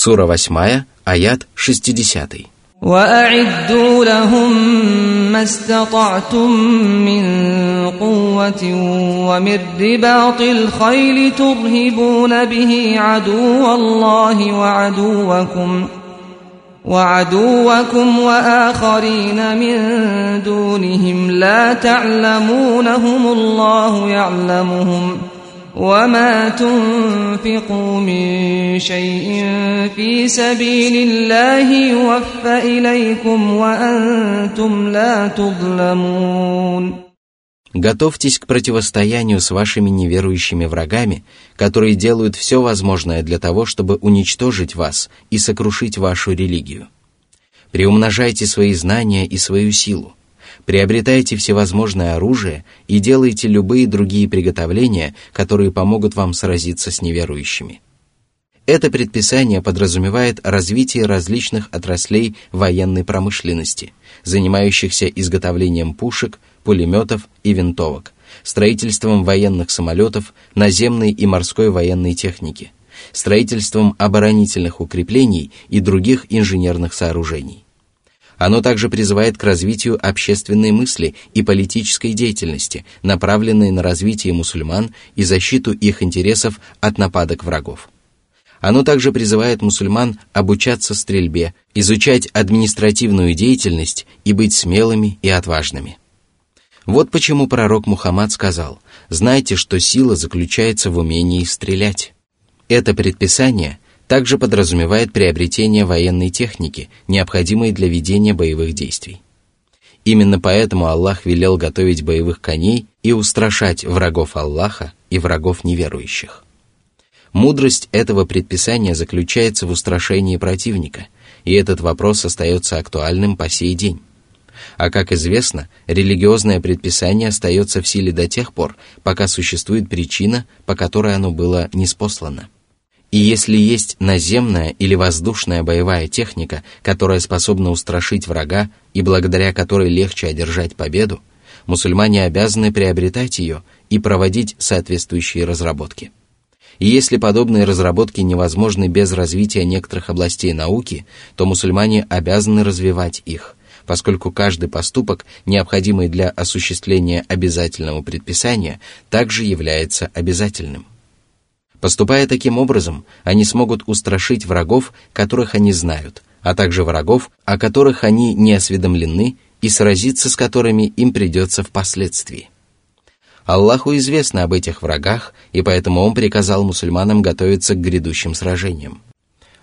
Сура 8, аят 60. وأعدوا لهم ما استطعتم من قوة ومن رباط الخيل ترهبون به عدو الله وعدوكم وعدوكم وآخرين من دونهم لا تعلمونهم الله يعلمهم ۖ وما تنفقوا من شيء في سبيل الله يوفى إليكم وأنتم لا تظلمون Готовьтесь к противостоянию с вашими неверующими врагами, которые делают все возможное для того, чтобы уничтожить вас и сокрушить вашу религию. Приумножайте свои знания и свою силу приобретайте всевозможное оружие и делайте любые другие приготовления, которые помогут вам сразиться с неверующими. Это предписание подразумевает развитие различных отраслей военной промышленности, занимающихся изготовлением пушек, пулеметов и винтовок, строительством военных самолетов, наземной и морской военной техники, строительством оборонительных укреплений и других инженерных сооружений. Оно также призывает к развитию общественной мысли и политической деятельности, направленной на развитие мусульман и защиту их интересов от нападок врагов. Оно также призывает мусульман обучаться стрельбе, изучать административную деятельность и быть смелыми и отважными. Вот почему пророк Мухаммад сказал, «Знайте, что сила заключается в умении стрелять». Это предписание также подразумевает приобретение военной техники, необходимой для ведения боевых действий. Именно поэтому Аллах велел готовить боевых коней и устрашать врагов Аллаха и врагов неверующих. Мудрость этого предписания заключается в устрашении противника, и этот вопрос остается актуальным по сей день. А как известно, религиозное предписание остается в силе до тех пор, пока существует причина, по которой оно было неспослано. И если есть наземная или воздушная боевая техника, которая способна устрашить врага и благодаря которой легче одержать победу, мусульмане обязаны приобретать ее и проводить соответствующие разработки. И если подобные разработки невозможны без развития некоторых областей науки, то мусульмане обязаны развивать их, поскольку каждый поступок, необходимый для осуществления обязательного предписания, также является обязательным. Поступая таким образом, они смогут устрашить врагов, которых они знают, а также врагов, о которых они не осведомлены и сразиться с которыми им придется впоследствии. Аллаху известно об этих врагах, и поэтому Он приказал мусульманам готовиться к грядущим сражениям.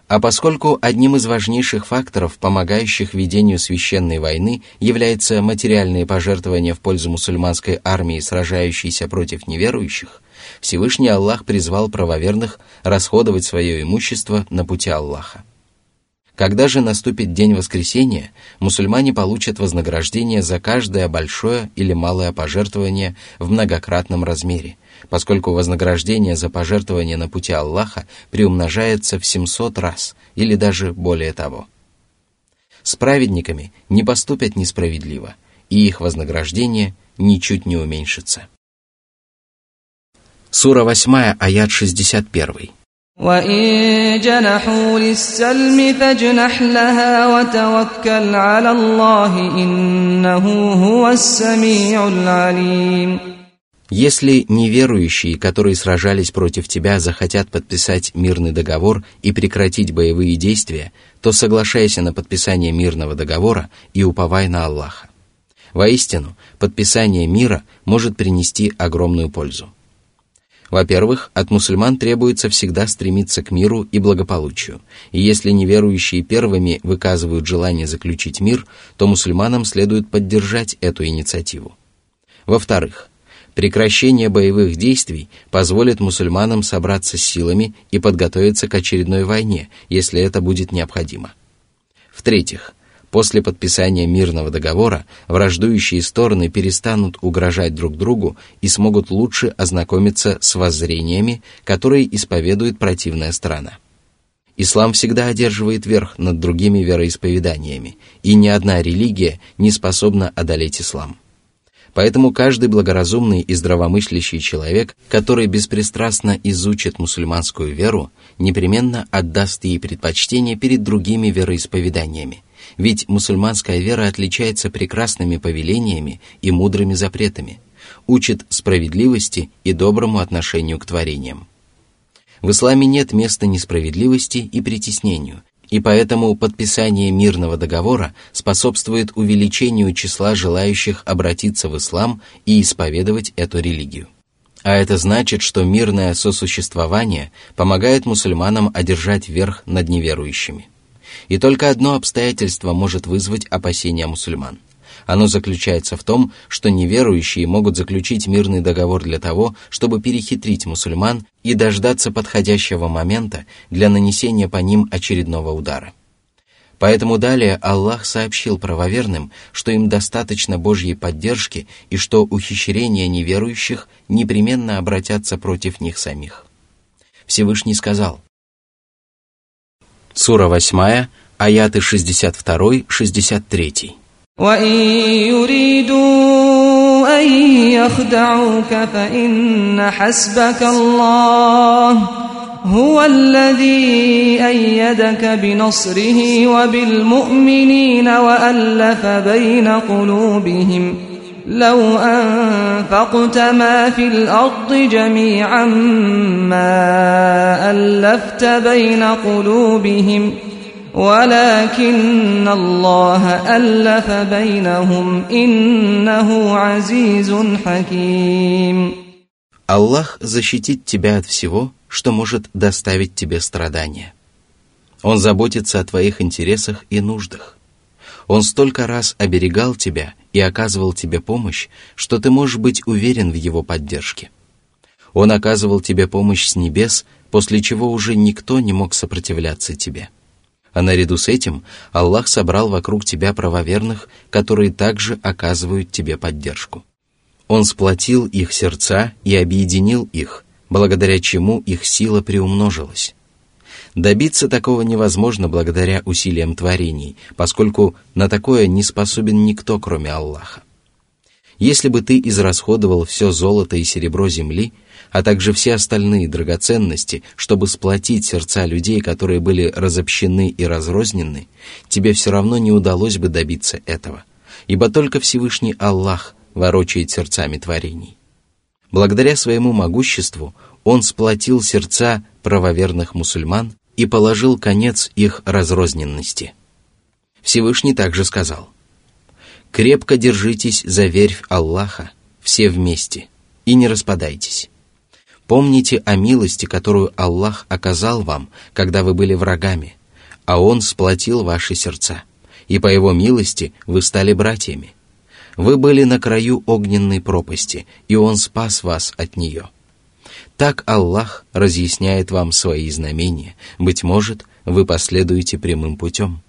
А поскольку одним из важнейших факторов, помогающих ведению священной войны, является материальные пожертвования в пользу мусульманской армии, сражающейся против неверующих, Всевышний Аллах призвал правоверных расходовать свое имущество на пути Аллаха. Когда же наступит день воскресения, мусульмане получат вознаграждение за каждое большое или малое пожертвование в многократном размере, поскольку вознаграждение за пожертвование на пути Аллаха приумножается в 700 раз или даже более того. С праведниками не поступят несправедливо, и их вознаграждение ничуть не уменьшится. Сура 8, аят 61. وإن جنحوا للسلم فاجنح لها وتوكل على الله إنه هو السميع العليم Если неверующие, которые сражались против тебя, захотят подписать мирный договор и прекратить боевые действия, то соглашайся на подписание мирного договора и уповай на Аллаха. Воистину, подписание мира может принести огромную пользу. Во-первых, от мусульман требуется всегда стремиться к миру и благополучию, и если неверующие первыми выказывают желание заключить мир, то мусульманам следует поддержать эту инициативу. Во-вторых, прекращение боевых действий позволит мусульманам собраться с силами и подготовиться к очередной войне, если это будет необходимо. В-третьих, После подписания мирного договора враждующие стороны перестанут угрожать друг другу и смогут лучше ознакомиться с воззрениями, которые исповедует противная страна. Ислам всегда одерживает верх над другими вероисповеданиями, и ни одна религия не способна одолеть ислам. Поэтому каждый благоразумный и здравомыслящий человек, который беспристрастно изучит мусульманскую веру, непременно отдаст ей предпочтение перед другими вероисповеданиями. Ведь мусульманская вера отличается прекрасными повелениями и мудрыми запретами, учит справедливости и доброму отношению к творениям. В исламе нет места несправедливости и притеснению, и поэтому подписание мирного договора способствует увеличению числа желающих обратиться в ислам и исповедовать эту религию. А это значит, что мирное сосуществование помогает мусульманам одержать верх над неверующими. И только одно обстоятельство может вызвать опасения мусульман – оно заключается в том, что неверующие могут заключить мирный договор для того, чтобы перехитрить мусульман и дождаться подходящего момента для нанесения по ним очередного удара. Поэтому далее Аллах сообщил правоверным, что им достаточно Божьей поддержки и что ухищрения неверующих непременно обратятся против них самих. Всевышний сказал, Сура 8, аяты 62-63. وإن يريدوا أن يخدعوك فإن حسبك الله هو الذي أيدك بنصره وبالمؤمنين وألف بين قلوبهم ۖ لو أنفقت ما في الأرض جميعا ما ألفت بين قلوبهم ۖ ولكن الله ألف بينهم إنه عزيز حكيم Аллах защитит тебя от всего, что может доставить тебе страдания. Он заботится о твоих интересах и нуждах. Он столько раз оберегал тебя и оказывал тебе помощь, что ты можешь быть уверен в его поддержке. Он оказывал тебе помощь с небес, после чего уже никто не мог сопротивляться тебе. А наряду с этим Аллах собрал вокруг тебя правоверных, которые также оказывают тебе поддержку. Он сплотил их сердца и объединил их, благодаря чему их сила приумножилась. Добиться такого невозможно благодаря усилиям творений, поскольку на такое не способен никто, кроме Аллаха. Если бы ты израсходовал все золото и серебро земли – а также все остальные драгоценности, чтобы сплотить сердца людей, которые были разобщены и разрознены, тебе все равно не удалось бы добиться этого, ибо только Всевышний Аллах ворочает сердцами творений. Благодаря своему могуществу Он сплотил сердца правоверных мусульман и положил конец их разрозненности. Всевышний также сказал, «Крепко держитесь за верфь Аллаха, все вместе, и не распадайтесь». Помните о милости, которую Аллах оказал вам, когда вы были врагами, а Он сплотил ваши сердца, и по Его милости вы стали братьями. Вы были на краю огненной пропасти, и Он спас вас от нее. Так Аллах разъясняет вам свои знамения, быть может, вы последуете прямым путем.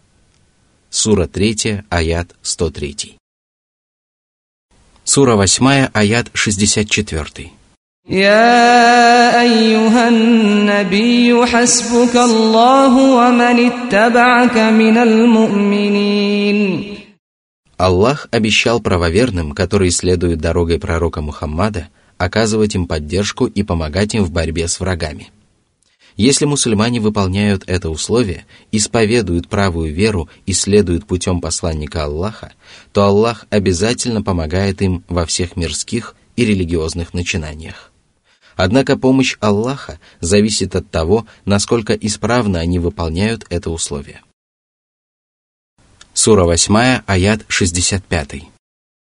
Сура 3, аят 103. Сура 8, аят 64. يا أيها النبي حسبك الله ومن اتبعك من المؤمنين Аллах обещал правоверным, которые следуют дорогой пророка Мухаммада, оказывать им поддержку и помогать им в борьбе с врагами. Если мусульмане выполняют это условие, исповедуют правую веру и следуют путем посланника Аллаха, то Аллах обязательно помогает им во всех мирских и религиозных начинаниях. Однако помощь Аллаха зависит от того, насколько исправно они выполняют это условие. Сура 8, аят 65.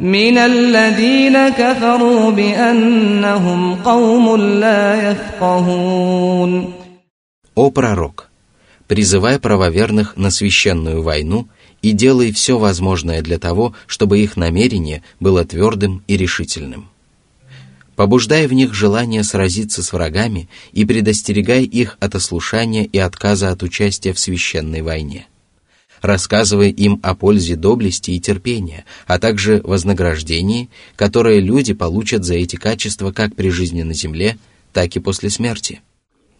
من الذين كفروا بأنهم قوم لا يفقهون О пророк, призывай правоверных на священную войну и делай все возможное для того, чтобы их намерение было твердым и решительным. побуждая в них желание сразиться с врагами и предостерегая их от ослушания и отказа от участия в священной войне, рассказывая им о пользе доблести и терпения, а также вознаграждении, которое люди получат за эти качества как при жизни на земле, так и после смерти.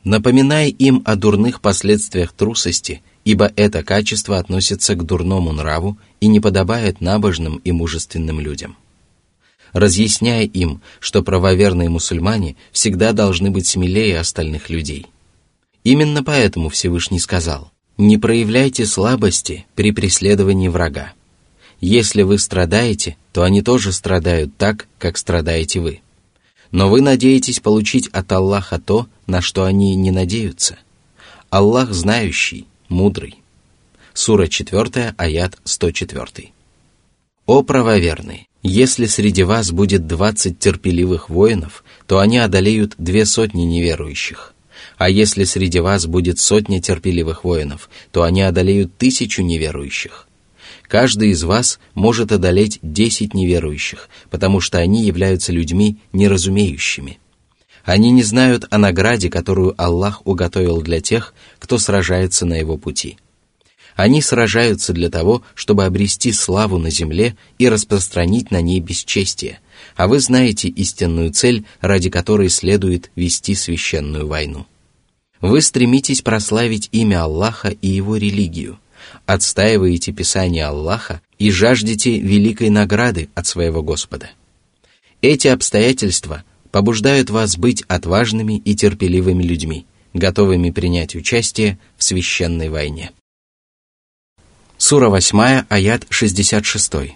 Напоминая им о дурных последствиях трусости, ибо это качество относится к дурному нраву и не подобает набожным и мужественным людям разъясняя им, что правоверные мусульмане всегда должны быть смелее остальных людей. Именно поэтому Всевышний сказал, «Не проявляйте слабости при преследовании врага. Если вы страдаете, то они тоже страдают так, как страдаете вы. Но вы надеетесь получить от Аллаха то, на что они не надеются. Аллах знающий, мудрый». Сура 4, аят 104. «О правоверные! Если среди вас будет двадцать терпеливых воинов, то они одолеют две сотни неверующих. А если среди вас будет сотня терпеливых воинов, то они одолеют тысячу неверующих. Каждый из вас может одолеть десять неверующих, потому что они являются людьми неразумеющими. Они не знают о награде, которую Аллах уготовил для тех, кто сражается на его пути – они сражаются для того, чтобы обрести славу на земле и распространить на ней бесчестие, а вы знаете истинную цель, ради которой следует вести священную войну. Вы стремитесь прославить имя Аллаха и его религию, отстаиваете Писание Аллаха и жаждете великой награды от своего Господа. Эти обстоятельства побуждают вас быть отважными и терпеливыми людьми, готовыми принять участие в священной войне. Сура 8, аят 66.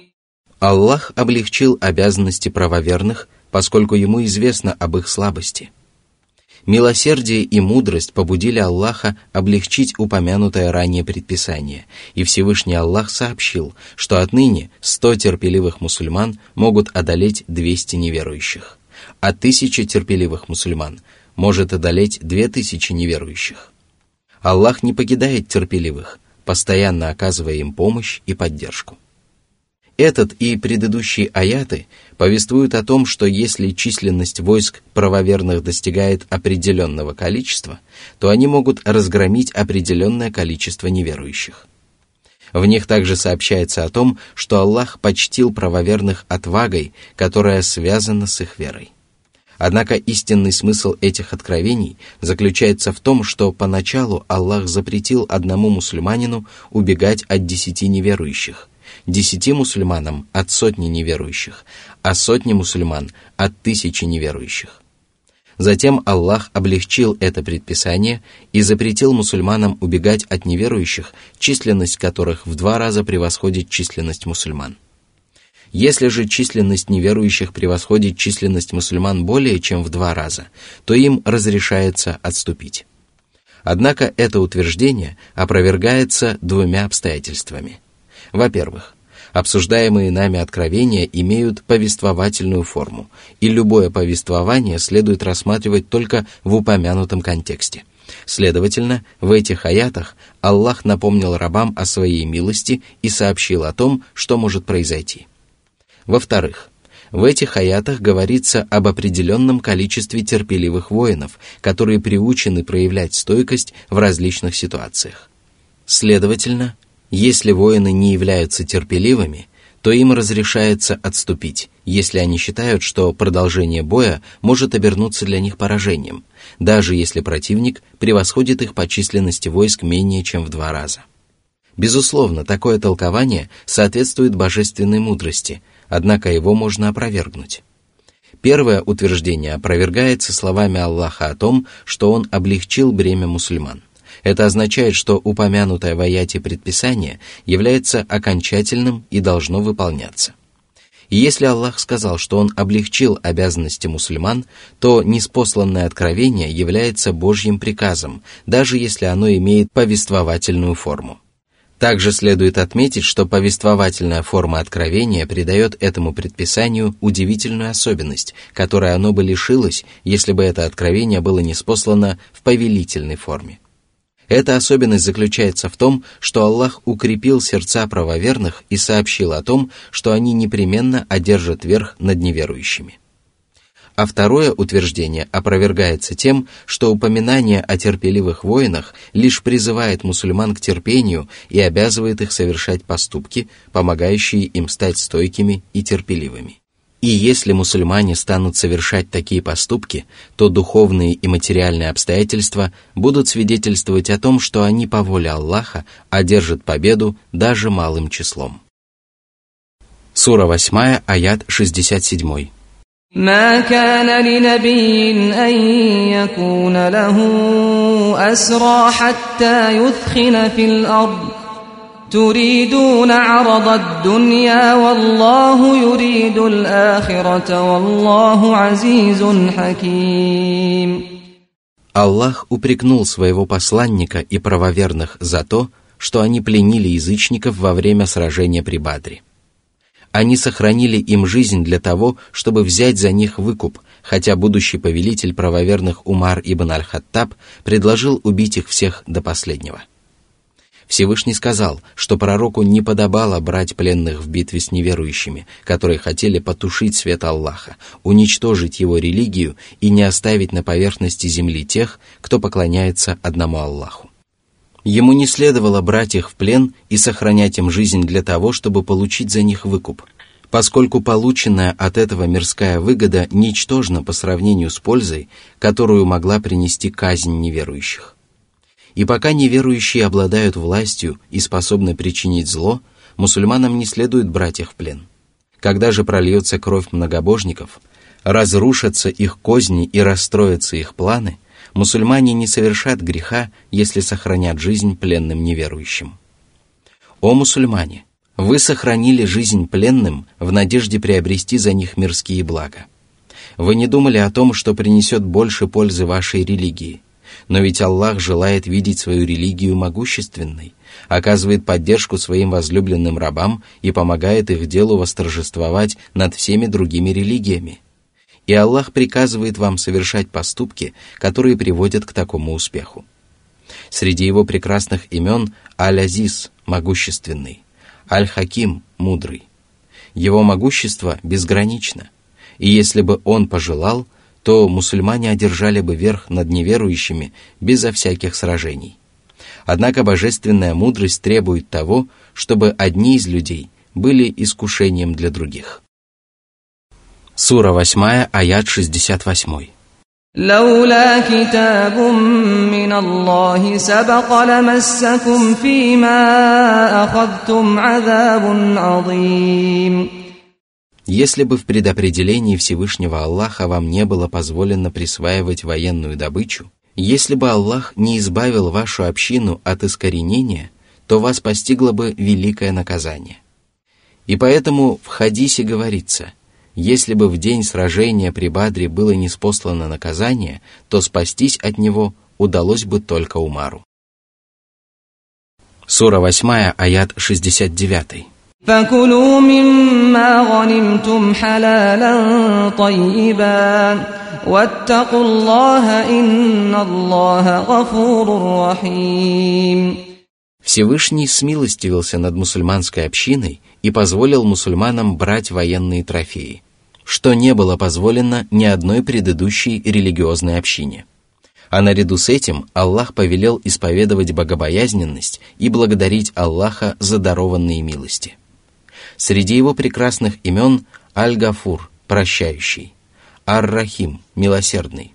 Аллах облегчил обязанности правоверных, поскольку ему известно об их слабости. Милосердие и мудрость побудили Аллаха облегчить упомянутое ранее предписание, и Всевышний Аллах сообщил, что отныне сто терпеливых мусульман могут одолеть двести неверующих, а тысяча терпеливых мусульман может одолеть две тысячи неверующих. Аллах не покидает терпеливых, постоянно оказывая им помощь и поддержку. Этот и предыдущие аяты повествуют о том, что если численность войск правоверных достигает определенного количества, то они могут разгромить определенное количество неверующих. В них также сообщается о том, что Аллах почтил правоверных отвагой, которая связана с их верой. Однако истинный смысл этих откровений заключается в том, что поначалу Аллах запретил одному мусульманину убегать от десяти неверующих, десяти мусульманам от сотни неверующих, а сотни мусульман от тысячи неверующих. Затем Аллах облегчил это предписание и запретил мусульманам убегать от неверующих, численность которых в два раза превосходит численность мусульман. Если же численность неверующих превосходит численность мусульман более чем в два раза, то им разрешается отступить. Однако это утверждение опровергается двумя обстоятельствами. Во-первых, обсуждаемые нами откровения имеют повествовательную форму, и любое повествование следует рассматривать только в упомянутом контексте. Следовательно, в этих аятах Аллах напомнил рабам о своей милости и сообщил о том, что может произойти. Во-вторых, в этих аятах говорится об определенном количестве терпеливых воинов, которые приучены проявлять стойкость в различных ситуациях. Следовательно, если воины не являются терпеливыми, то им разрешается отступить, если они считают, что продолжение боя может обернуться для них поражением, даже если противник превосходит их по численности войск менее чем в два раза. Безусловно, такое толкование соответствует божественной мудрости, однако его можно опровергнуть. Первое утверждение опровергается словами Аллаха о том, что Он облегчил бремя мусульман. Это означает, что упомянутое в аяте предписание является окончательным и должно выполняться. И если Аллах сказал, что Он облегчил обязанности мусульман, то неспосланное откровение является Божьим приказом, даже если оно имеет повествовательную форму. Также следует отметить, что повествовательная форма откровения придает этому предписанию удивительную особенность, которой оно бы лишилось, если бы это откровение было неспослано в повелительной форме. Эта особенность заключается в том, что Аллах укрепил сердца правоверных и сообщил о том, что они непременно одержат верх над неверующими. А второе утверждение опровергается тем, что упоминание о терпеливых воинах лишь призывает мусульман к терпению и обязывает их совершать поступки, помогающие им стать стойкими и терпеливыми. И если мусульмане станут совершать такие поступки, то духовные и материальные обстоятельства будут свидетельствовать о том, что они по воле Аллаха одержат победу даже малым числом. Сура 8, аят 67. ما كان لنبي أن يكون له أسرى حتى يثخن في الأرض تريدون عرض الدنيا والله يريد الآخرة والله عزيز حكيم Аллах упрекнул своего посланника и правоверных за то, что они пленили язычников во время сражения при Бадре. Они сохранили им жизнь для того, чтобы взять за них выкуп, хотя будущий повелитель правоверных Умар ибн аль-Хаттаб предложил убить их всех до последнего. Всевышний сказал, что пророку не подобало брать пленных в битве с неверующими, которые хотели потушить свет Аллаха, уничтожить его религию и не оставить на поверхности земли тех, кто поклоняется одному Аллаху. Ему не следовало брать их в плен и сохранять им жизнь для того, чтобы получить за них выкуп, поскольку полученная от этого мирская выгода ничтожна по сравнению с пользой, которую могла принести казнь неверующих. И пока неверующие обладают властью и способны причинить зло, мусульманам не следует брать их в плен. Когда же прольется кровь многобожников, разрушатся их козни и расстроятся их планы, мусульмане не совершат греха, если сохранят жизнь пленным неверующим. О мусульмане! Вы сохранили жизнь пленным в надежде приобрести за них мирские блага. Вы не думали о том, что принесет больше пользы вашей религии – но ведь Аллах желает видеть свою религию могущественной, оказывает поддержку своим возлюбленным рабам и помогает их делу восторжествовать над всеми другими религиями. И Аллах приказывает вам совершать поступки, которые приводят к такому успеху. Среди его прекрасных имен Аль-Азиз – могущественный, Аль-Хаким – мудрый. Его могущество безгранично, и если бы он пожелал – то мусульмане одержали бы верх над неверующими безо всяких сражений. Однако божественная мудрость требует того, чтобы одни из людей были искушением для других. Сура 8, аят 68. لولا كتاب من الله سبق لمسكم فيما أخذتم عذاب عظيم если бы в предопределении Всевышнего Аллаха вам не было позволено присваивать военную добычу, если бы Аллах не избавил вашу общину от искоренения, то вас постигло бы великое наказание. И поэтому в хадисе говорится, если бы в день сражения при Бадре было неспослано наказание, то спастись от него удалось бы только Умару. Сура 8, аят 69. فكلوا مما غنمتم حلالا طيبا واتقوا الله إن الله غفور رحيم Всевышний смилостивился над мусульманской общиной и позволил мусульманам брать военные трофеи, что не было позволено ни одной предыдущей религиозной общине. А наряду с этим Аллах повелел исповедовать богобоязненность и благодарить Аллаха за дарованные милости. Среди его прекрасных имен Аль-Гафур, прощающий, Ар-Рахим, милосердный.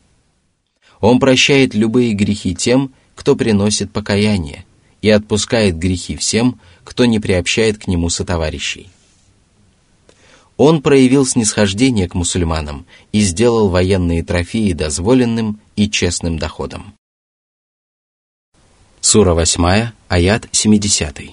Он прощает любые грехи тем, кто приносит покаяние, и отпускает грехи всем, кто не приобщает к нему сотоварищей. Он проявил снисхождение к мусульманам и сделал военные трофеи дозволенным и честным доходом. Сура 8, аят 70.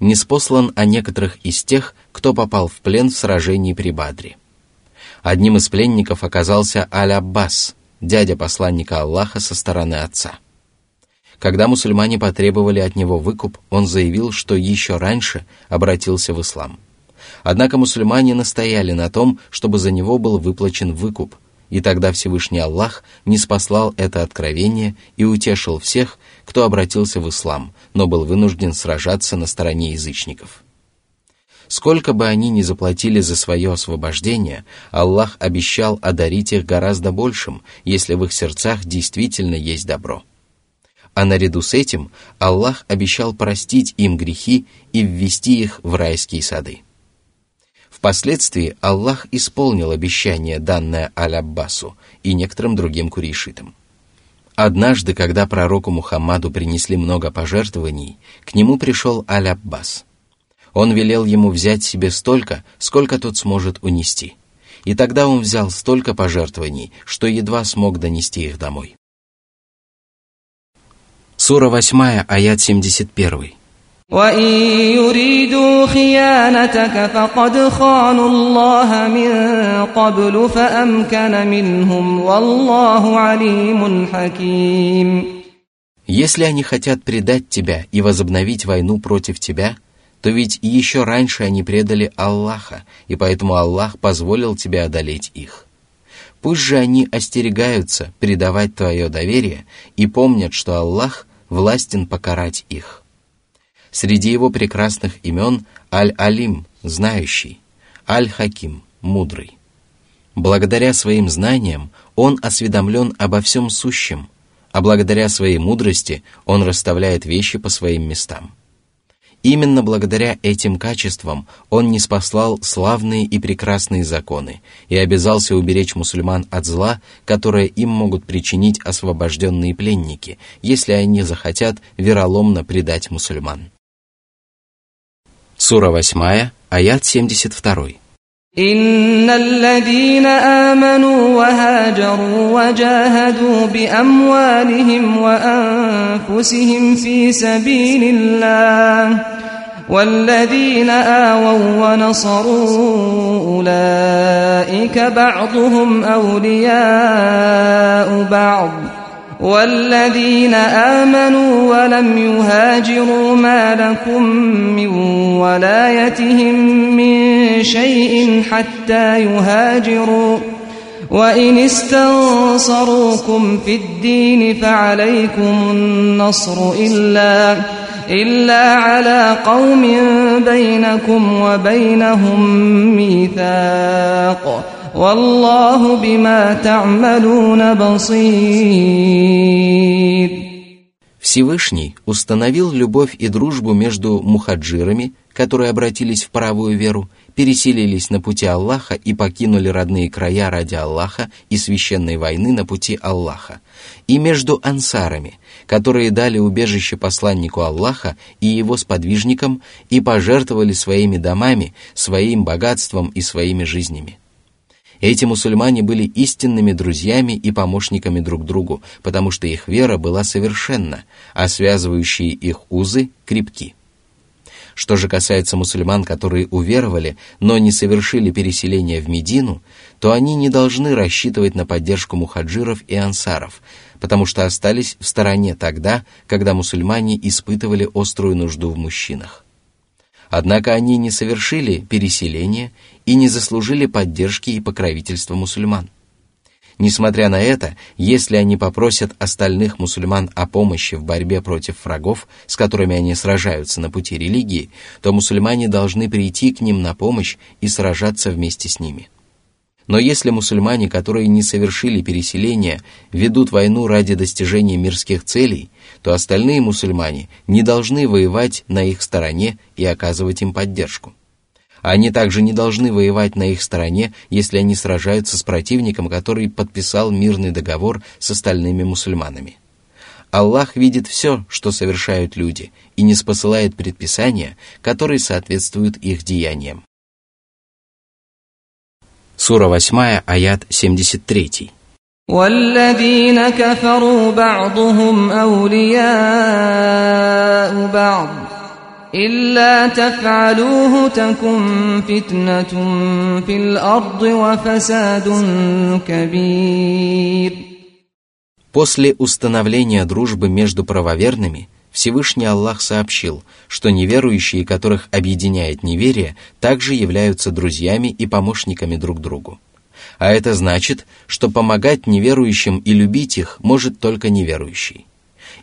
не спослан о некоторых из тех, кто попал в плен в сражении при Бадре. Одним из пленников оказался Аль-Аббас, дядя посланника Аллаха со стороны отца. Когда мусульмане потребовали от него выкуп, он заявил, что еще раньше обратился в ислам. Однако мусульмане настояли на том, чтобы за него был выплачен выкуп, и тогда Всевышний Аллах не спаслал это откровение и утешил всех, кто обратился в ислам, но был вынужден сражаться на стороне язычников. Сколько бы они ни заплатили за свое освобождение, Аллах обещал одарить их гораздо большим, если в их сердцах действительно есть добро. А наряду с этим Аллах обещал простить им грехи и ввести их в райские сады. Впоследствии Аллах исполнил обещание, данное Аль-Аббасу и некоторым другим курейшитам. Однажды, когда пророку Мухаммаду принесли много пожертвований, к нему пришел Аль-Аббас. Он велел ему взять себе столько, сколько тот сможет унести. И тогда он взял столько пожертвований, что едва смог донести их домой. Сура 8, аят 71. وإن يريدوا خيانتك فقد خانوا الله من قبل فأمكن منهم والله عليم حكيم Если они хотят предать тебя и возобновить войну против тебя, то ведь еще раньше они предали Аллаха, и поэтому Аллах позволил тебе одолеть их. Пусть же они остерегаются предавать твое доверие и помнят, что Аллах властен покарать их. Среди его прекрасных имен Аль-Алим – знающий, Аль-Хаким – мудрый. Благодаря своим знаниям он осведомлен обо всем сущем, а благодаря своей мудрости он расставляет вещи по своим местам. Именно благодаря этим качествам он не спаслал славные и прекрасные законы и обязался уберечь мусульман от зла, которое им могут причинить освобожденные пленники, если они захотят вероломно предать мусульман. Сура 8, аят 72. إن الذين آمنوا وهاجروا وجاهدوا بأموالهم وأنفسهم في سبيل الله والذين آووا ونصروا أولئك بعضهم أولياء بعض والذين آمنوا ولم يهاجروا ما لكم من ولايتهم من شيء حتى يهاجروا. وإن استنصروكم في الدين فعليكم النصر إلا إلا على قوم بينكم وبينهم ميثاق. والله بما تعملون بصير Всевышний установил любовь и дружбу между мухаджирами, которые обратились в правую веру, переселились на пути Аллаха и покинули родные края ради Аллаха и священной войны на пути Аллаха, и между ансарами, которые дали убежище посланнику Аллаха и его сподвижникам и пожертвовали своими домами, своим богатством и своими жизнями. Эти мусульмане были истинными друзьями и помощниками друг другу, потому что их вера была совершенна, а связывающие их узы крепки. Что же касается мусульман, которые уверовали, но не совершили переселение в Медину, то они не должны рассчитывать на поддержку мухаджиров и ансаров, потому что остались в стороне тогда, когда мусульмане испытывали острую нужду в мужчинах. Однако они не совершили переселение и не заслужили поддержки и покровительства мусульман. Несмотря на это, если они попросят остальных мусульман о помощи в борьбе против врагов, с которыми они сражаются на пути религии, то мусульмане должны прийти к ним на помощь и сражаться вместе с ними. Но если мусульмане, которые не совершили переселение, ведут войну ради достижения мирских целей, то остальные мусульмане не должны воевать на их стороне и оказывать им поддержку. Они также не должны воевать на их стороне, если они сражаются с противником, который подписал мирный договор с остальными мусульманами. Аллах видит все, что совершают люди, и не спосылает предписания, которые соответствуют их деяниям. Сура 8, аят 73. والذين كفروا بعضهم أولياء بعض إلا تفعلوه تكن فتنة في الأرض وفساد كبير После установления дружбы между правоверными, Всевышний Аллах сообщил, что неверующие, которых объединяет неверие, также являются друзьями и помощниками друг другу. А это значит, что помогать неверующим и любить их может только неверующий.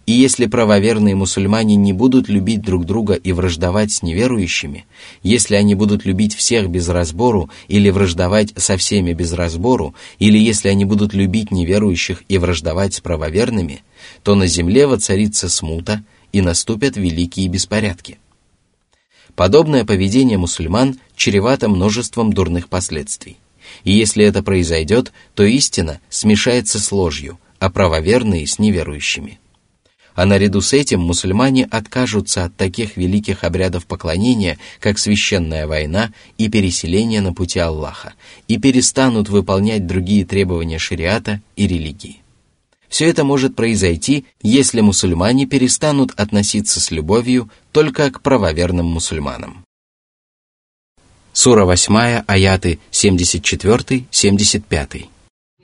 И если правоверные мусульмане не будут любить друг друга и враждовать с неверующими, если они будут любить всех без разбору или враждовать со всеми без разбору, или если они будут любить неверующих и враждовать с правоверными, то на земле воцарится смута и наступят великие беспорядки. Подобное поведение мусульман чревато множеством дурных последствий. И если это произойдет, то истина смешается с ложью, а правоверные с неверующими а наряду с этим мусульмане откажутся от таких великих обрядов поклонения, как священная война и переселение на пути Аллаха, и перестанут выполнять другие требования шариата и религии. Все это может произойти, если мусульмане перестанут относиться с любовью только к правоверным мусульманам. Сура 8, аяты 74-75.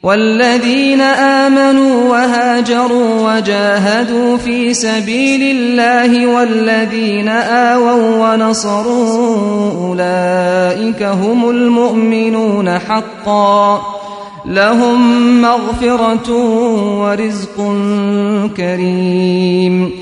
والذين آمنوا وهاجروا وجاهدوا في سبيل الله والذين آووا ونصروا أولئك هم المؤمنون حقا لهم مغفرة ورزق كريم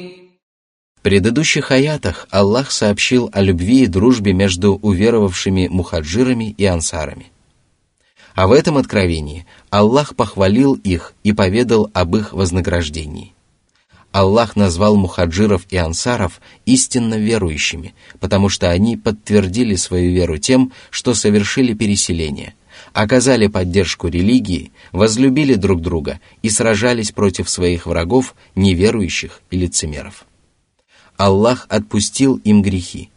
предыдущих аятах Аллах сообщил о любви и дружбе между уверовавшими мухаджирами и ансарами. А в этом откровении Аллах похвалил их и поведал об их вознаграждении. Аллах назвал мухаджиров и ансаров истинно верующими, потому что они подтвердили свою веру тем, что совершили переселение, оказали поддержку религии, возлюбили друг друга и сражались против своих врагов, неверующих и лицемеров. Аллах отпустил им грехи,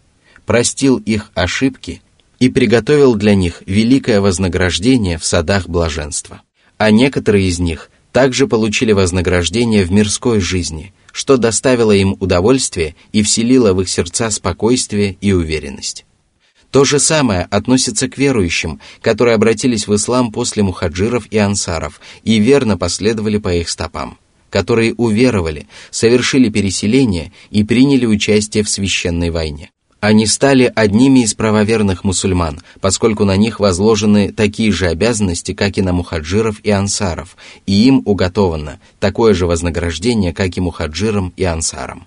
простил их ошибки и приготовил для них великое вознаграждение в садах блаженства. А некоторые из них также получили вознаграждение в мирской жизни, что доставило им удовольствие и вселило в их сердца спокойствие и уверенность. То же самое относится к верующим, которые обратились в ислам после мухаджиров и ансаров и верно последовали по их стопам которые уверовали, совершили переселение и приняли участие в священной войне. Они стали одними из правоверных мусульман, поскольку на них возложены такие же обязанности, как и на мухаджиров и ансаров, и им уготовано такое же вознаграждение, как и мухаджирам и ансарам.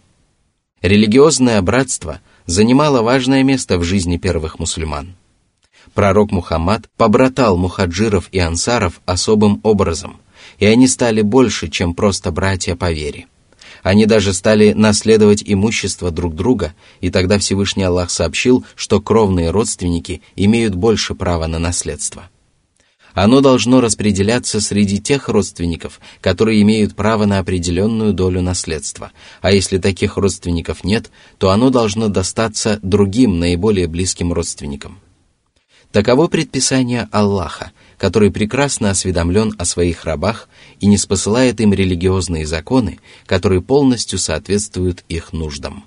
Религиозное братство занимало важное место в жизни первых мусульман. Пророк Мухаммад побратал мухаджиров и ансаров особым образом – и они стали больше, чем просто братья по вере. Они даже стали наследовать имущество друг друга, и тогда Всевышний Аллах сообщил, что кровные родственники имеют больше права на наследство. Оно должно распределяться среди тех родственников, которые имеют право на определенную долю наследства, а если таких родственников нет, то оно должно достаться другим наиболее близким родственникам. Таково предписание Аллаха, который прекрасно осведомлен о своих рабах и не спосылает им религиозные законы, которые полностью соответствуют их нуждам.